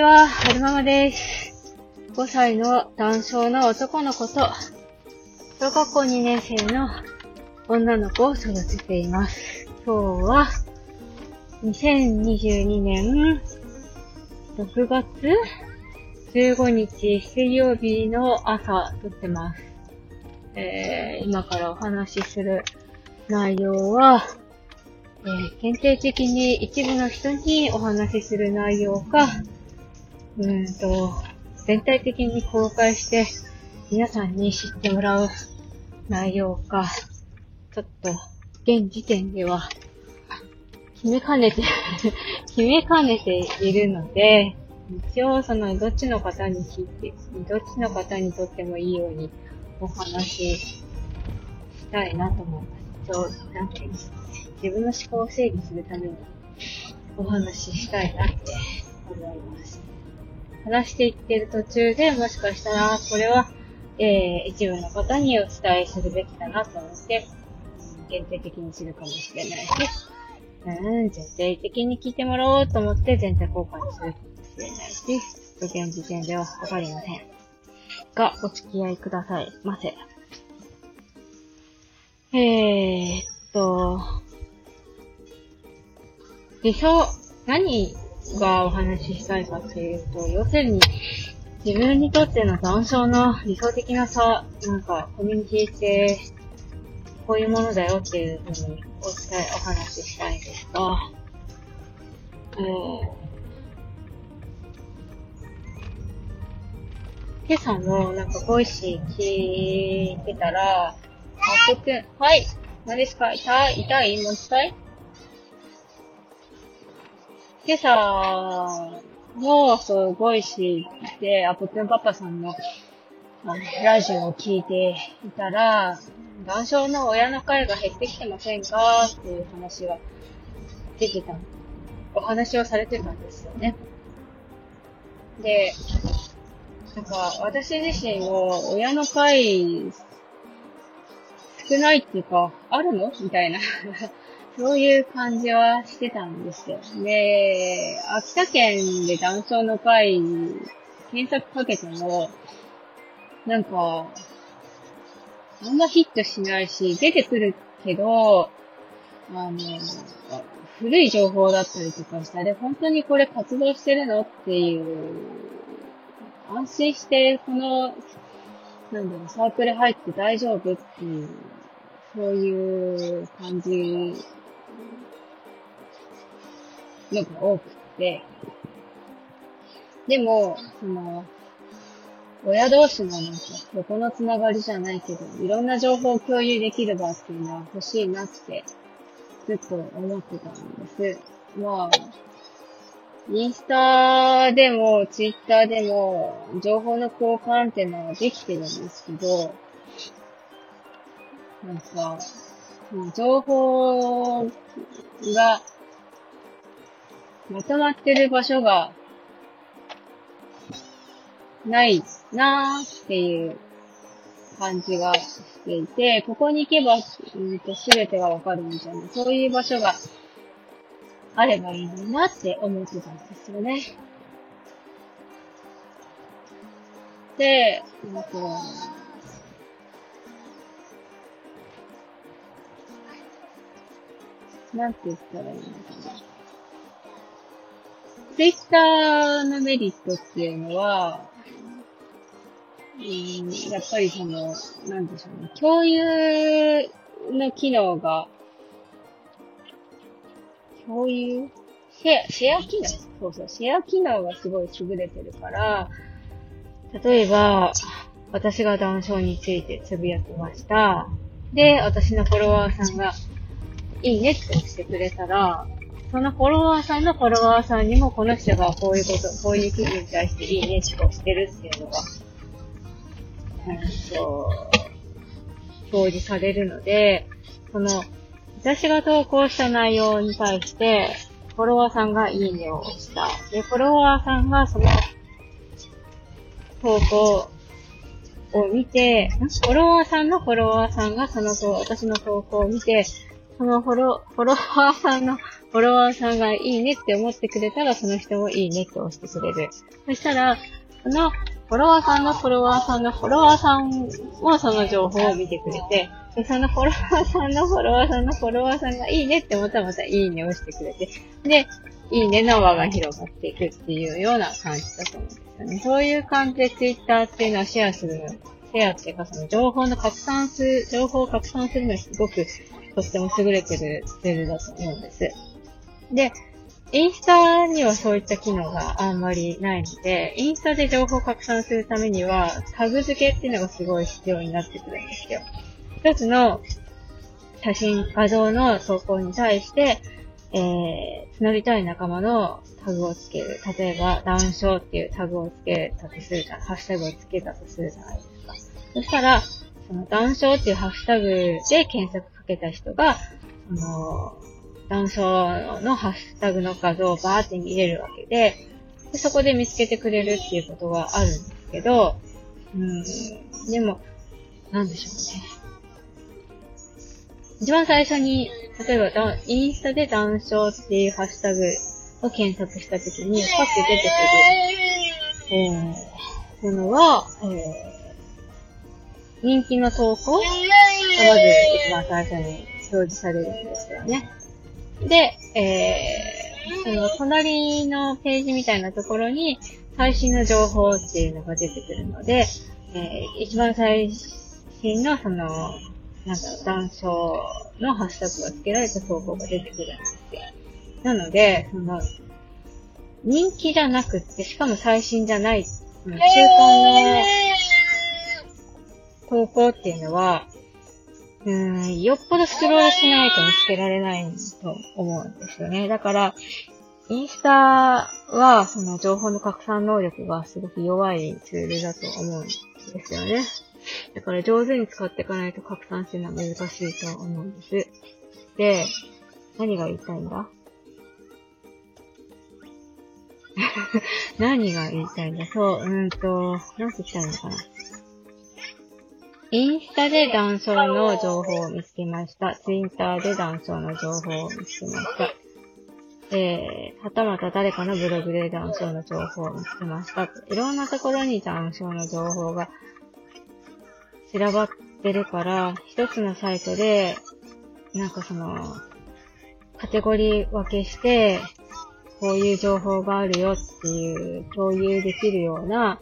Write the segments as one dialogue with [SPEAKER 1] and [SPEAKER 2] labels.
[SPEAKER 1] ちは、はるままです。5歳の男性の男の子と、小学校2年生の女の子を育てています。今日は、2022年6月15日水曜日の朝撮ってます。えー、今からお話しする内容は、えー限定的に一部の人にお話しする内容か、うんと、全体的に公開して皆さんに知ってもらう内容か、ちょっと、現時点では、決めかねて、決めかねているので、一応その、どっちの方に聞いて、どっちの方にとってもいいようにお話ししたいなと思います。そう、なんていうの自分の思考を整理するためにお話ししたいなって思います。話していってる途中でもしかしたら、これは、えー、一部の方にお伝えするべきだなと思って、限定的にす。るかもしれないし、うん、全体的に聞いてもらおうと思って全体公開す。るかもしれないし、ちょっと現時点ではわかりません。が、お付き合いくださいませ。えーっと、理想、何がお話ししたいかっていうと、要するに、自分にとっての男性の理想的な差、なんか、コミュニティって、こういうものだよっていうふうにお伝え、お話ししたいんですが、えー、今朝のなんか Voicy 聞いてたら、あ、とって、はい、何ですか痛い痛いもう痛い今朝の、そう、 Voicy で、アポテンパパさんの、あのラジオを聞いていたら、男性の親の会が減ってきてませんかっていう話が出てた、お話をされてたんですよね。で、なんか、私自身も親の会少ないっていうか、あるの？みたいなそういう感じはしてたんですよ。で、秋田県で男性の会、検索かけても、なんか、あんまヒットしないし、出てくるけど、あの、古い情報だったりとかしたら、本当にこれ活動してるのっていう、安心して、この、なんだろう、サークル入って大丈夫っていう、そういう感じのが多くて。でも、その、親同士のなんか、横のつながりじゃないけど、いろんな情報を共有できる場っていうのは欲しいなって、ずっと思ってたんです。まあ、インスタでも、ツイッターでも、情報の交換っていうのはできてるんですけど、なんか、もう情報がまとまってる場所がないなーっていう感じがしていて、ここに行けば、うんと、すべてがわかるみたいな、そういう場所があればいいのになって思ってたんですよね。で、なんか、なんて言ったらいいのかな。ツイッターのメリットっていうのは、うん、やっぱりその、なんでしょうね。共有の機能が、共有？シェア、シェア機能？そうそう、シェア機能がすごい優れてるから、例えば、私がダウン症についてつぶやきました。で、私のフォロワーさんが、いいねって押してくれたら、そのフォロワーさんのフォロワーさんにもこの人がこういうこと、こういう記事に対していいねって押してるっていうのが、うんと、表示されるので、その、私が投稿した内容に対して、フォロワーさんがいいねを押した。で、フォロワーさんがその、投稿を見て、フォロワーさんのフォロワーさんがその、私の投稿を見て、そのフォロ、フォロワーさんの、フォロワーさんがいいねって思ってくれたら、その人もいいねって押してくれる。そしたら、その、フォロワーさんのフォロワーさんのフォロワーさんもその情報を見てくれて、でそのフォロワーさんのフォロワーさんのフォロワーさんがいいねって思ったらまたいいねを押してくれて、で、いいねの輪が広がっていくっていうような感じだと思うんですよね。そういう感じでツイッターっていうのはシェアするの。シェアっていうかその情報の拡散する、情報を拡散するのにすごくとっても優れてるツールだと思うんです。で、インスタにはそういった機能があんまりないので、インスタで情報を拡散するためには、タグ付けっていうのがすごい必要になってくるんですよ。一つの写真、画像の投稿に対して、えー、募りたい仲間のタグをつける。例えば、談笑っていうタグをつけたとするじゃん。ハッシュタグをつけたとするじゃないですか。そしたら、その談笑っていうハッシュタグで検索かけた人が、その、談笑のハッシュタグの画像をバーって見れるわけで、でそこで見つけてくれるっていうことがあるんですけど、うん、でも、なんでしょうね。一番最初に、例えば、インスタで談笑っていうハッシュタグを検索したときに、パッて出てくる、えー、ものは、えー、人気の投稿がまず一番最初に表示されるんですよね。で、えー、その隣のページみたいなところに最新の情報っていうのが出てくるので、えー、一番最新のその、なんだろう、談笑のハッシュタグが付けられた投稿が出てくるんですよ。なので、その、人気じゃなくって、しかも最新じゃない、中間の投稿っていうのは、うん、よっぽどスクロールしないと見つけられないと思うんですよね。だから、インスタは、その情報の拡散能力がすごく弱いツールだと思うんですよね。だから上手に使っていかないと拡散するのは難しいと思うんです。で、何が言いたいんだ？何が言いたいんだ？そう、うんと、なんて来たいのかなインスタで談笑の情報を見つけました。ツイッターで談笑の情報を見つけました。えー、はたまた誰かのブログで談笑の情報を見つけました。いろんなところに談笑の情報が散らばってるから、一つのサイトで、なんかその、カテゴリー分けして、こういう情報があるよっていう共有できるような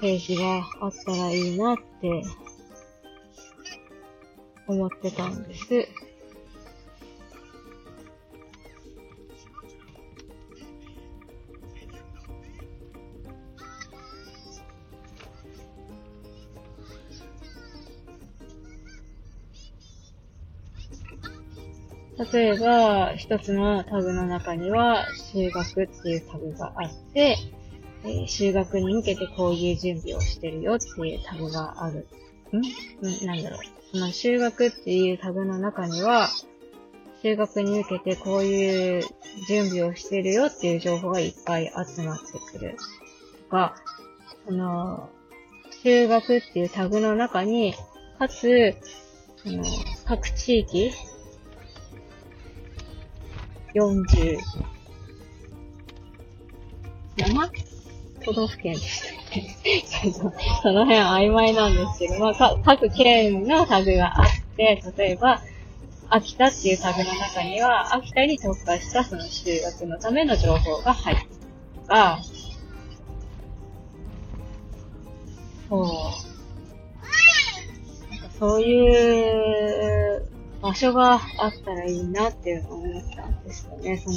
[SPEAKER 1] ページがあったらいいなって思ってたんです。例えば、一つのタグの中には、修学っていうタグがあって、えー、修学に向けてこういう準備をしてるよっていうタグがある。ん？なんだろう。その修学っていうタグの中には、修学に向けてこういう準備をしてるよっていう情報がいっぱい集まってくる。とか、その、修学っていうタグの中に、かつ、その、各地域、40、7都道府県でしたっけ。その辺曖昧なんですけど、まあ、各県のタグがあって、例えば、秋田っていうタグの中には、秋田に特化したその修学のための情報が入ってるとか、そう。なんかそういう場所があったらいいなっていうのを思ったんですよね。その、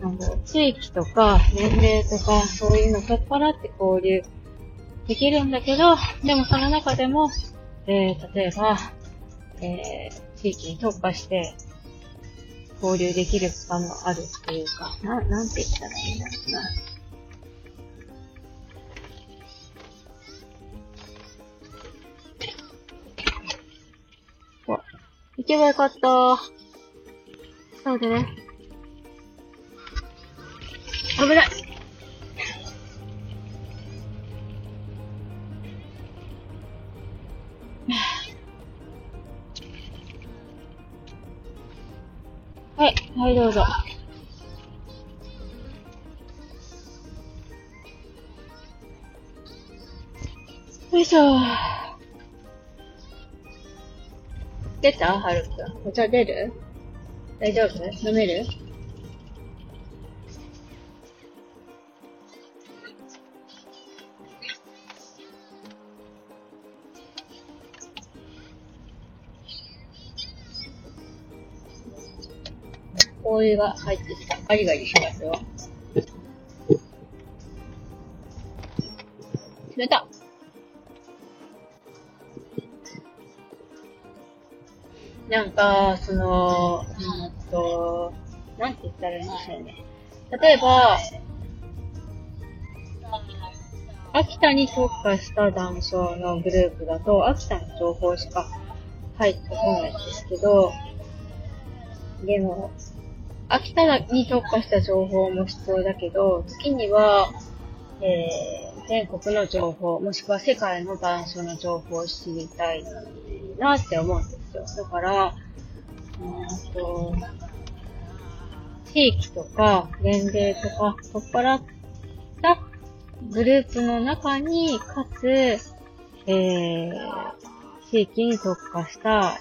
[SPEAKER 1] なんだろう、地域とか年齢とかそういうのを取っ払って交流できるんだけど、でもその中でも、えー、例えば、えー、地域に特化して交流できる場もあるっていうか、な、なんて言ったらいいんだろうな。行けばよかった。そうでね。危ない。はい、はい、どうぞ。よいしょ。出た？はるくん。お茶出る？大丈夫？飲める？お湯が入ってきた。ガリガリしますよ。冷たなんか、その、うんと、なんて言ったらいいんでしょうね。例えば、秋田に特化した談笑のグループだと、秋田の情報しか入ってこないんですけど、でも、秋田に特化した情報も必要だけど、月には、えー、全国の情報、もしくは世界の談笑の情報を知りたいなって思うんですよ。だから、うんと、地域とか年齢とか取っ払ったグループの中に、かつ、えー、地域に特化した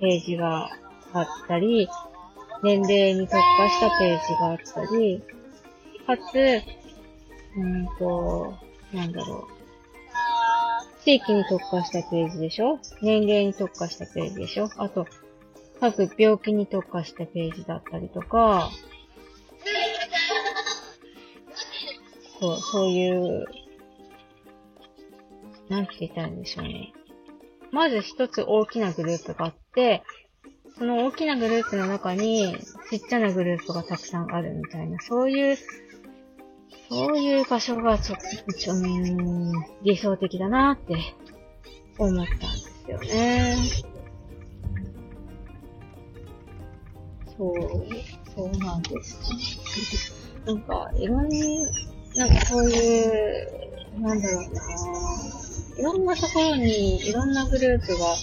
[SPEAKER 1] ページがあったり、年齢に特化したページがあったり、かつ、うんと、なんだろう。地域に特化したページでしょ？年齢に特化したページでしょ？あと、各病気に特化したページだったりとか、そう、そういう、なんて言ったんでしょうね。まず一つ大きなグループがあって、その大きなグループの中にちっちゃなグループがたくさんあるみたいな、そういうそういう場所がちょっと、ちょ、うん、理想的だなって思ったんですよね。そう、そうなんです。なんか、いろんな、なんかそういう、なんだろうな、いろんなところにいろんなグループが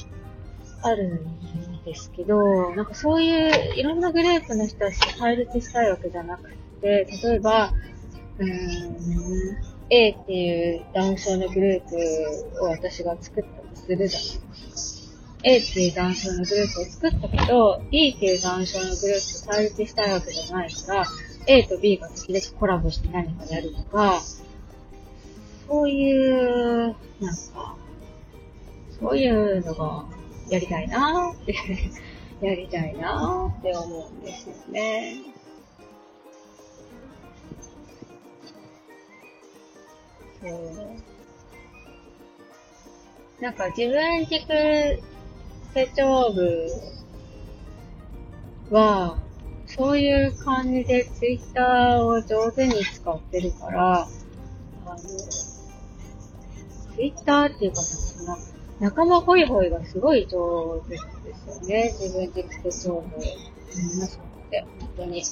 [SPEAKER 1] あるんですけど、なんかそういういろんなグループの人たちと対立したいわけじゃなくて、例えば、うん、A っていう男性のグループを私が作ったとするじゃないですか。A っていう男性のグループを作ったけど、B っていう男性のグループと対立したいわけじゃないから、A と B が時々コラボして何かやるとか、そういう、なんか、そういうのがやりたいなーって やりたいなーって思うんですよね。そうなんか自分軸成長部は、そういう感じでツイッターを上手に使ってるから、あの、ツイッターっていうかその、仲間ホイホイがすごい上手ですよね。自分軸成長部。皆さんって、本当に。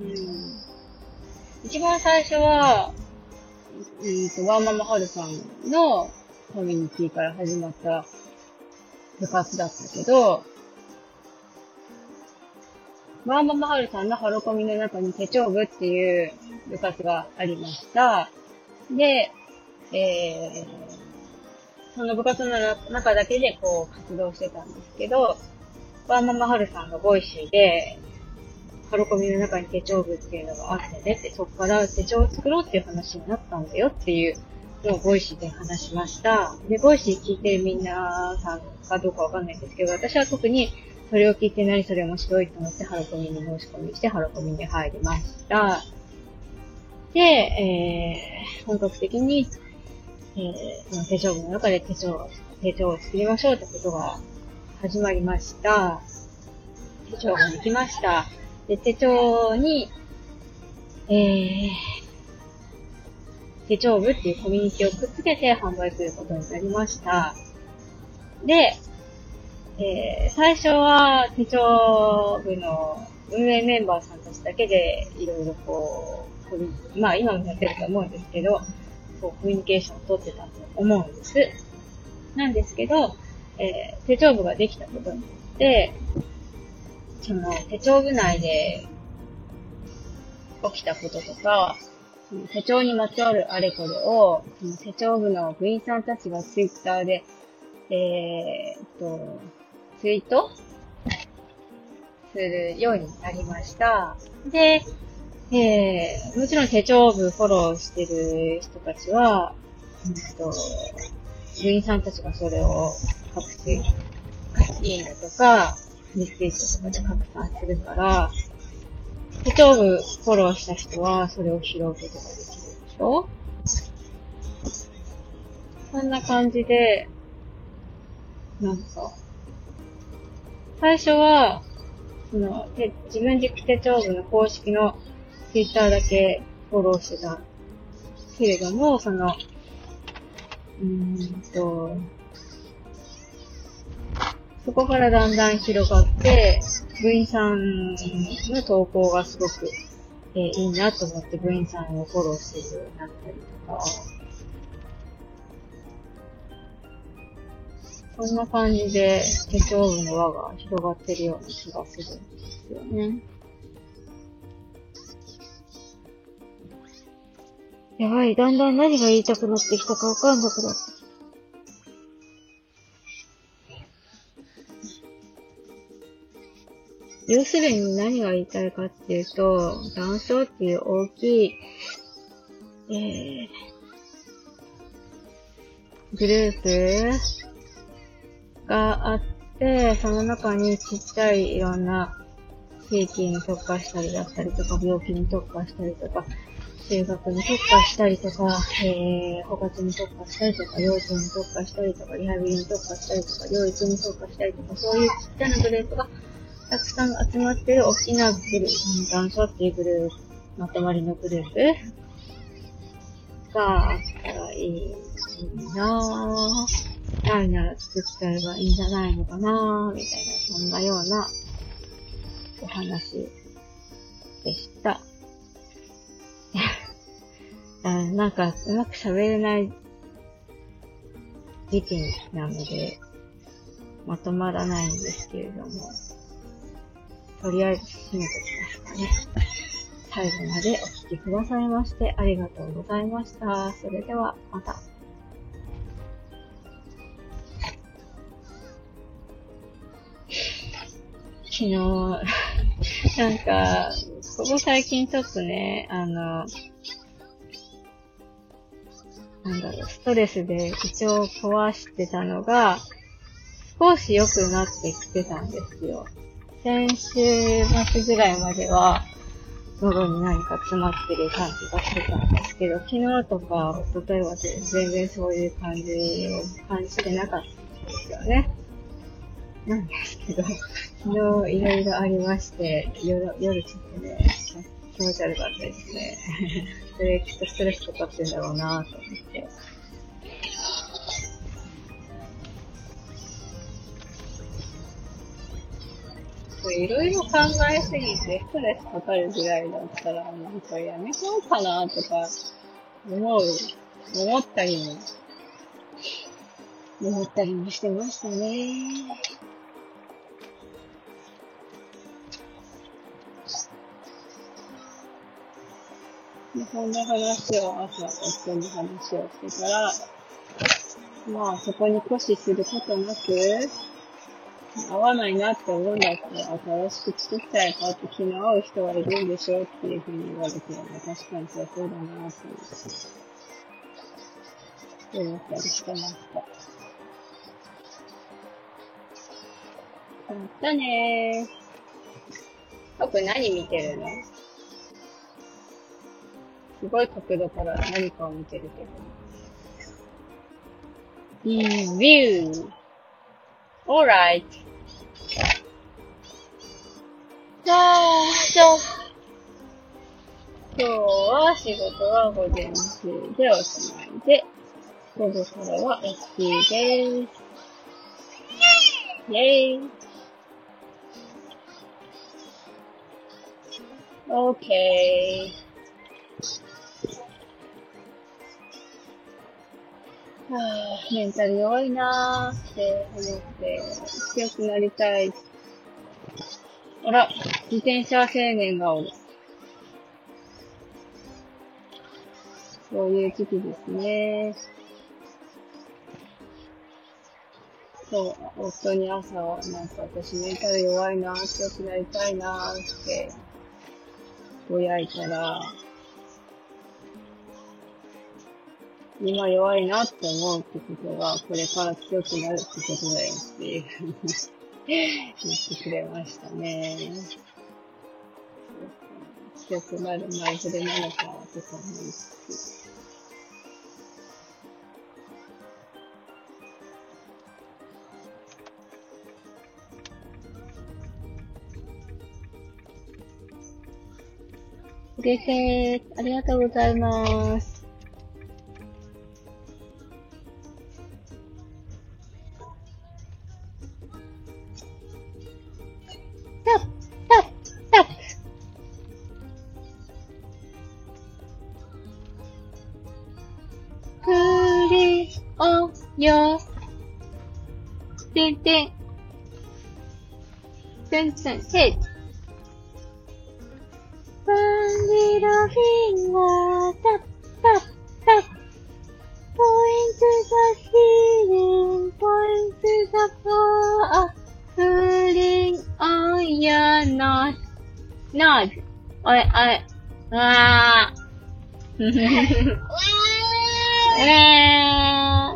[SPEAKER 1] うん。一番最初は、えっ、と、ワーママハルさんのコミュニティから始まった部活だったけど、ワーママハルさんのハロコミの中に手帳部っていう部活がありました。で、えー、その部活の中だけでこう活動してたんですけど、ワーママハルさんが Voicy で、ハロコミの中に手帳部っていうのがあってねって、そこから手帳を作ろうっていう話になったんだよっていうのを Voicy で話しました。で、 Voicy 聞いてるみんなさんかどうかわかんないんですけど、私は特にそれを聞いて何それ面白いと思ってハロコミに申し込みして、ハロコミに入りました。で、えー、本格的に、えー、その手帳部の中で手帳、手帳を作りましょうってことが始まりました。手帳ができました。で、手帳に、えー、手帳部っていうコミュニティをくっつけて販売することになりました。で、えー、最初は手帳部の運営メンバーさんたちだけでいろいろこう、まあ今もやってると思うんですけど、こうコミュニケーションを取ってたと思うんです。なんですけど、えー、手帳部ができたことによって、その手帳部内で起きたこととか、その手帳にまつわるあれこれを、その手帳部の部員さんたちがツイッターで、えー、っと、ツイートするようになりました。で、えー、もちろん手帳部フォローしてる人たちは、うんと、部員さんたちがそれを各種、いいねとか、メッセージとかで拡散するから、手帳部フォローした人はそれを拾うことができるでしょ？そんな感じで、なんか、最初は、その、自分軸手帳部の公式のツイッターだけフォローしてたけれども、その、うーんと、そこからだんだん広がって、部員さんの投稿がすごく、えー、いいなと思って部員さんをフォローするようになったりとか、そんな感じで手帳部の輪が広がってるような気がするんですよね。やばい、だんだん何が言いたくなってきたかわかんなくなってきた。要するに何が言いたいかっていうと、断層っていう大きい、えー、グループがあって、その中にちっちゃいいろんな地域に特化したりだったりとか、病気に特化したりとか、中学に特化したりとか、えー、保活に特化したりとか、幼稚園に特化したりとか、リハビリに特化したりとか、療育に特化したりとか、そういうちっちゃなグループがたくさん集まってる大きなグループ、男女っていうグループ、まとまりのグループがあったらいいなぁ。ないなら作っちゃえばいいんじゃないのかなぁ、みたいな、そんなようなお話でした。なんか、うまく喋れない時期なので、まとまらないんですけれども。とりあえず締めておきますかね。最後までお聴きくださいましてありがとうございました。それではまた。昨日、なんか、ここ最近ちょっとね、あの、なんだろう、ストレスで胃腸を壊してたのが、少し良くなってきてたんですよ。先週末ぐらいまでは、喉に何か詰まってる感じがしてたんですけど、昨日とか一昨日は全然そういう感じを感じてなかったんですよね。なんですけど、昨日いろいろありまして、夜、夜ちょっとね、気持ち悪かったですね。それきっとストレスかかってんだろうなと思って。いろいろ考えすぎてストレスかかるぐらいだったら、なんかやめちゃおうかなとか、思う、思ったりも、思ったりもしてましたね。で、そんな話を朝、夫に話をしてたら、まあ、そこに固視することなく、合わないなって思うんだったら新しく作っちゃえばって気の合う人はいるんでしょっていうふうに言われて、確かにそうだなって思ったりしてました。またねー。僕何見てるの？すごい角度から何かを見てるけど。リビュー Alright. じゃあ、じゃあ、今日は仕事は午前中でおしまいで、午後からは ST です。イェーイ Okay.。はあ、メンタル弱いなーって思って、強くなりたい。あら、自転車青年がおる。そういう時期ですね。そう、夫に朝、なんか私メンタル弱いな、強くなりたいな、って、ぼやいたら、今弱いなって思うってことが、これから強くなるってことだよっていう言ってくれましたね。強くなる前触れなのかとか思いつつ。嬉しい。ありがとうございます。てんてん。てんてん、せい。バンジロフィンガー、タッタッタッ。ポイントザヒーリン、ポイントザフォー、フーリン、オンヤー、ノーズ。ノーズ。おい、おい、わー。え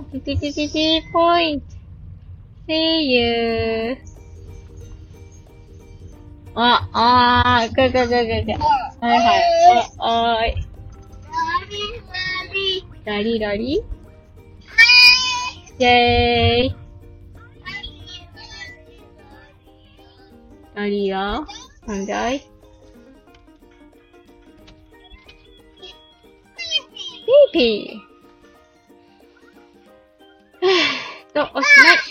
[SPEAKER 1] ー、ティティティティポイント。See you. あ、あー、くくくくく。はいはい。お、おーい。ラリラリイェーイ。ラリやなんだい？ピーピー。と、おしまい。